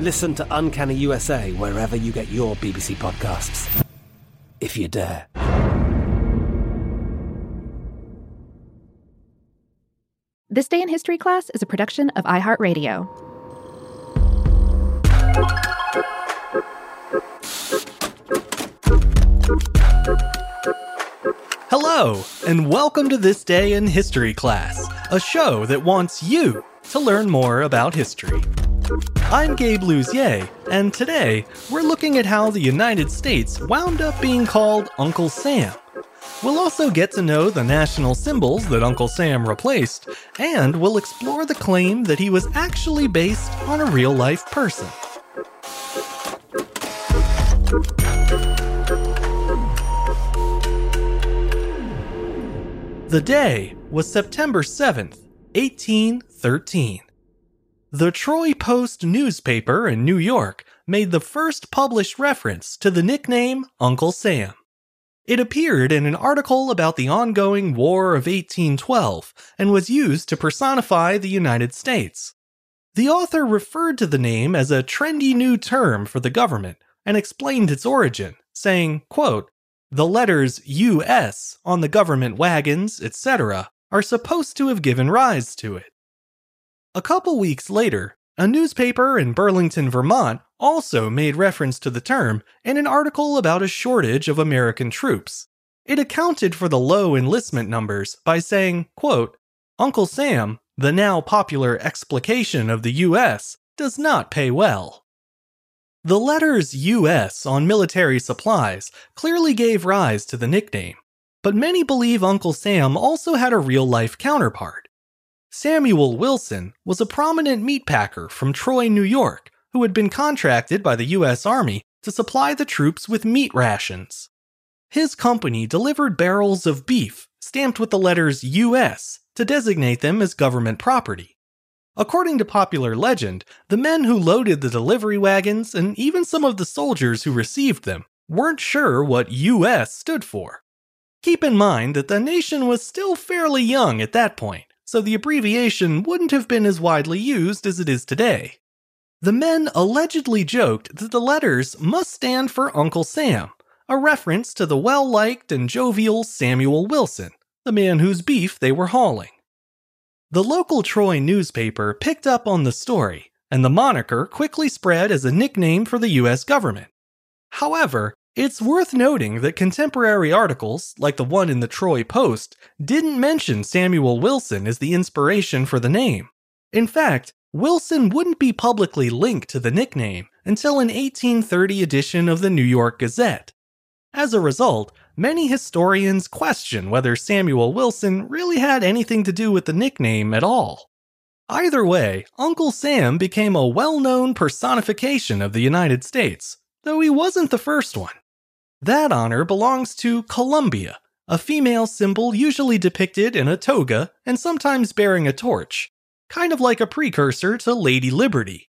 Listen to Uncanny USA wherever you get your BBC podcasts, if you dare. This Day in History class is a production of iHeartRadio. Hello, and welcome to This Day in History class, a show that wants you to learn more about history. I'm Gabe Luzier, and today we're looking at how the United States wound up being called Uncle Sam. We'll also get to know the national symbols that Uncle Sam replaced, and we'll explore the claim that he was actually based on a real life person. The day was September 7th, 1813. The Troy Post newspaper in New York made the first published reference to the nickname Uncle Sam. It appeared in an article about the ongoing War of 1812 and was used to personify the United States. The author referred to the name as a trendy new term for the government and explained its origin, saying, quote, the letters US on the government wagons, etc., are supposed to have given rise to it. A couple weeks later, a newspaper in Burlington, Vermont also made reference to the term in an article about a shortage of American troops. It accounted for the low enlistment numbers by saying, quote, Uncle Sam, the now popular explication of the US, does not pay well. The letters US on military supplies clearly gave rise to the nickname, but many believe Uncle Sam also had a real life counterpart. Samuel Wilson was a prominent meatpacker from Troy, New York, who had been contracted by the US Army to supply the troops with meat rations. His company delivered barrels of beef stamped with the letters US to designate them as government property. According to popular legend, the men who loaded the delivery wagons and even some of the soldiers who received them weren't sure what US stood for. Keep in mind that the nation was still fairly young at that point, so the abbreviation wouldn't have been as widely used as it is today. The men allegedly joked that the letters must stand for Uncle Sam, a reference to the well liked and jovial Samuel Wilson, the man whose beef they were hauling. The local Troy newspaper picked up on the story, and the moniker quickly spread as a nickname for the US government. However, it's worth noting that contemporary articles, like the one in the Troy Post, didn't mention Samuel Wilson as the inspiration for the name. In fact, Wilson wouldn't be publicly linked to the nickname until an 1830 edition of the New York Gazette. As a result, many historians question whether Samuel Wilson really had anything to do with the nickname at all. Either way, Uncle Sam became a well known personification of the United States, though he wasn't the first one. That honor belongs to Columbia, a female symbol usually depicted in a toga and sometimes bearing a torch, kind of like a precursor to Lady Liberty.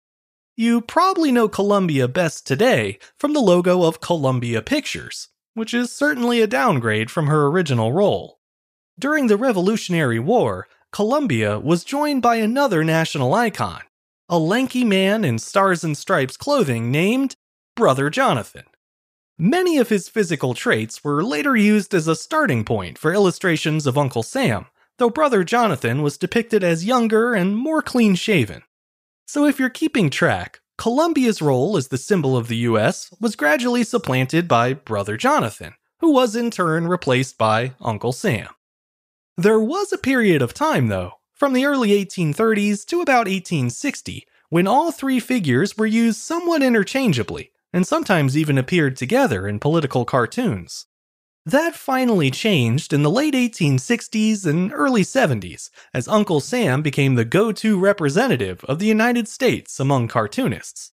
You probably know Columbia best today from the logo of Columbia Pictures, which is certainly a downgrade from her original role. During the Revolutionary War, Columbia was joined by another national icon, a lanky man in stars and stripes clothing named Brother Jonathan. Many of his physical traits were later used as a starting point for illustrations of Uncle Sam, though Brother Jonathan was depicted as younger and more clean shaven. So if you're keeping track, Columbia's role as the symbol of the US was gradually supplanted by Brother Jonathan, who was in turn replaced by Uncle Sam. There was a period of time, though, from the early 1830s to about 1860, when all three figures were used somewhat interchangeably, and sometimes even appeared together in political cartoons. That finally changed in the late 1860s and early 70s as Uncle Sam became the go to representative of the United States among cartoonists.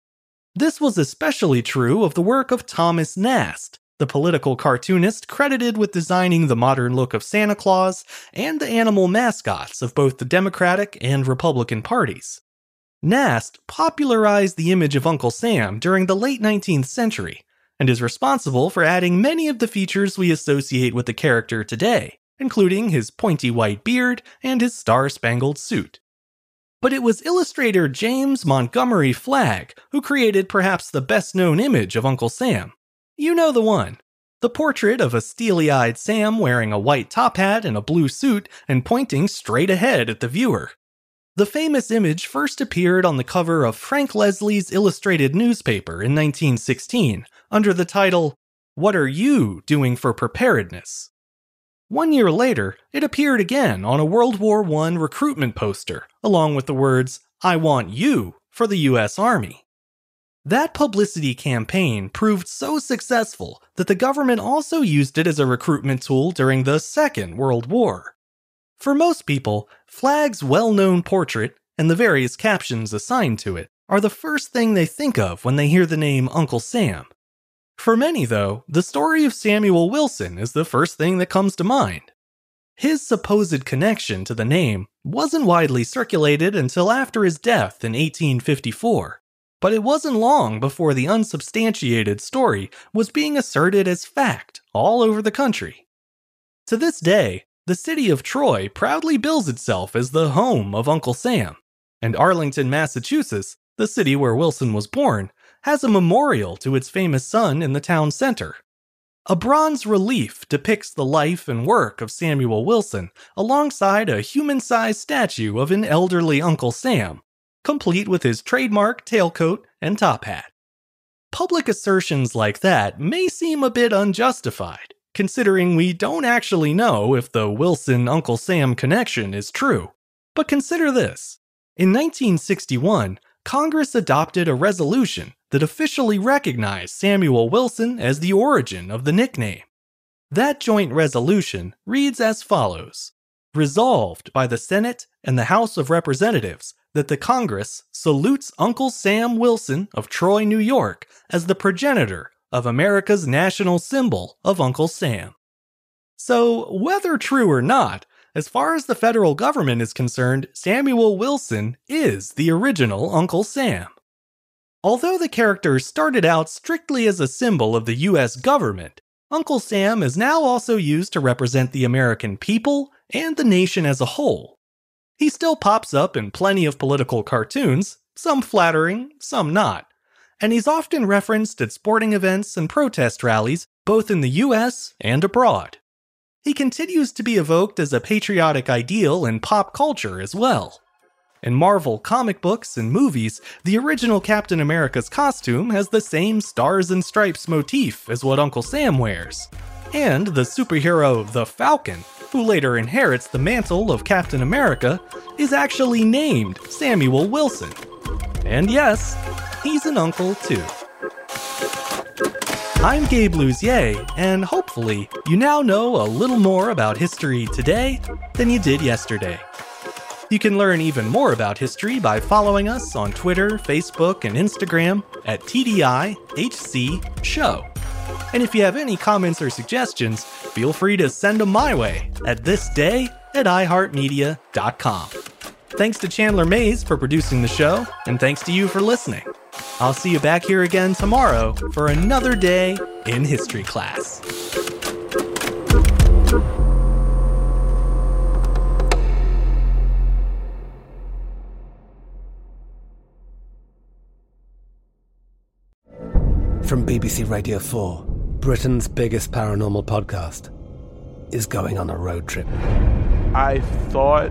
This was especially true of the work of Thomas Nast, the political cartoonist credited with designing the modern look of Santa Claus and the animal mascots of both the Democratic and Republican parties. Nast popularized the image of Uncle Sam during the late 19th century and is responsible for adding many of the features we associate with the character today, including his pointy white beard and his star spangled suit. But it was illustrator James Montgomery Flagg who created perhaps the best known image of Uncle Sam. You know the one. The portrait of a steely eyed Sam wearing a white top hat and a blue suit and pointing straight ahead at the viewer. The famous image first appeared on the cover of Frank Leslie's illustrated newspaper in 1916 under the title, What Are You Doing for Preparedness? One year later, it appeared again on a World War I recruitment poster, along with the words, I want you for the US Army. That publicity campaign proved so successful that the government also used it as a recruitment tool during the Second World War. For most people, Flagg's well known portrait and the various captions assigned to it are the first thing they think of when they hear the name Uncle Sam. For many, though, the story of Samuel Wilson is the first thing that comes to mind. His supposed connection to the name wasn't widely circulated until after his death in 1854, but it wasn't long before the unsubstantiated story was being asserted as fact all over the country. To this day, the city of Troy proudly bills itself as the home of Uncle Sam, and Arlington, Massachusetts, the city where Wilson was born, has a memorial to its famous son in the town center. A bronze relief depicts the life and work of Samuel Wilson alongside a human sized statue of an elderly Uncle Sam, complete with his trademark tailcoat and top hat. Public assertions like that may seem a bit unjustified, considering we don't actually know if the Wilson Uncle Sam connection is true. But consider this. In 1961, Congress adopted a resolution that officially recognized Samuel Wilson as the origin of the nickname. That joint resolution reads as follows Resolved by the Senate and the House of Representatives that the Congress salutes Uncle Sam Wilson of Troy, New York, as the progenitor of America's national symbol of Uncle Sam. So, whether true or not, as far as the federal government is concerned, Samuel Wilson is the original Uncle Sam. Although the character started out strictly as a symbol of the US government, Uncle Sam is now also used to represent the American people and the nation as a whole. He still pops up in plenty of political cartoons, some flattering, some not, and he's often referenced at sporting events and protest rallies both in the US and abroad. He continues to be evoked as a patriotic ideal in pop culture as well. In Marvel comic books and movies, the original Captain America's costume has the same stars and stripes motif as what Uncle Sam wears. And the superhero the Falcon, who later inherits the mantle of Captain America, is actually named Samuel Wilson. And yes, he's an uncle too. I'm Gabe Luzier, and hopefully, you now know a little more about history today than you did yesterday. You can learn even more about history by following us on Twitter, Facebook, and Instagram at TDIHC Show. And if you have any comments or suggestions, feel free to send them my way at thisday at iHeartMedia.com. Thanks to Chandler Mayes for producing the show, and thanks to you for listening. I'll see you back here again tomorrow for another day in history class. From BBC Radio 4, Britain's biggest paranormal podcast is going on a road trip. I thought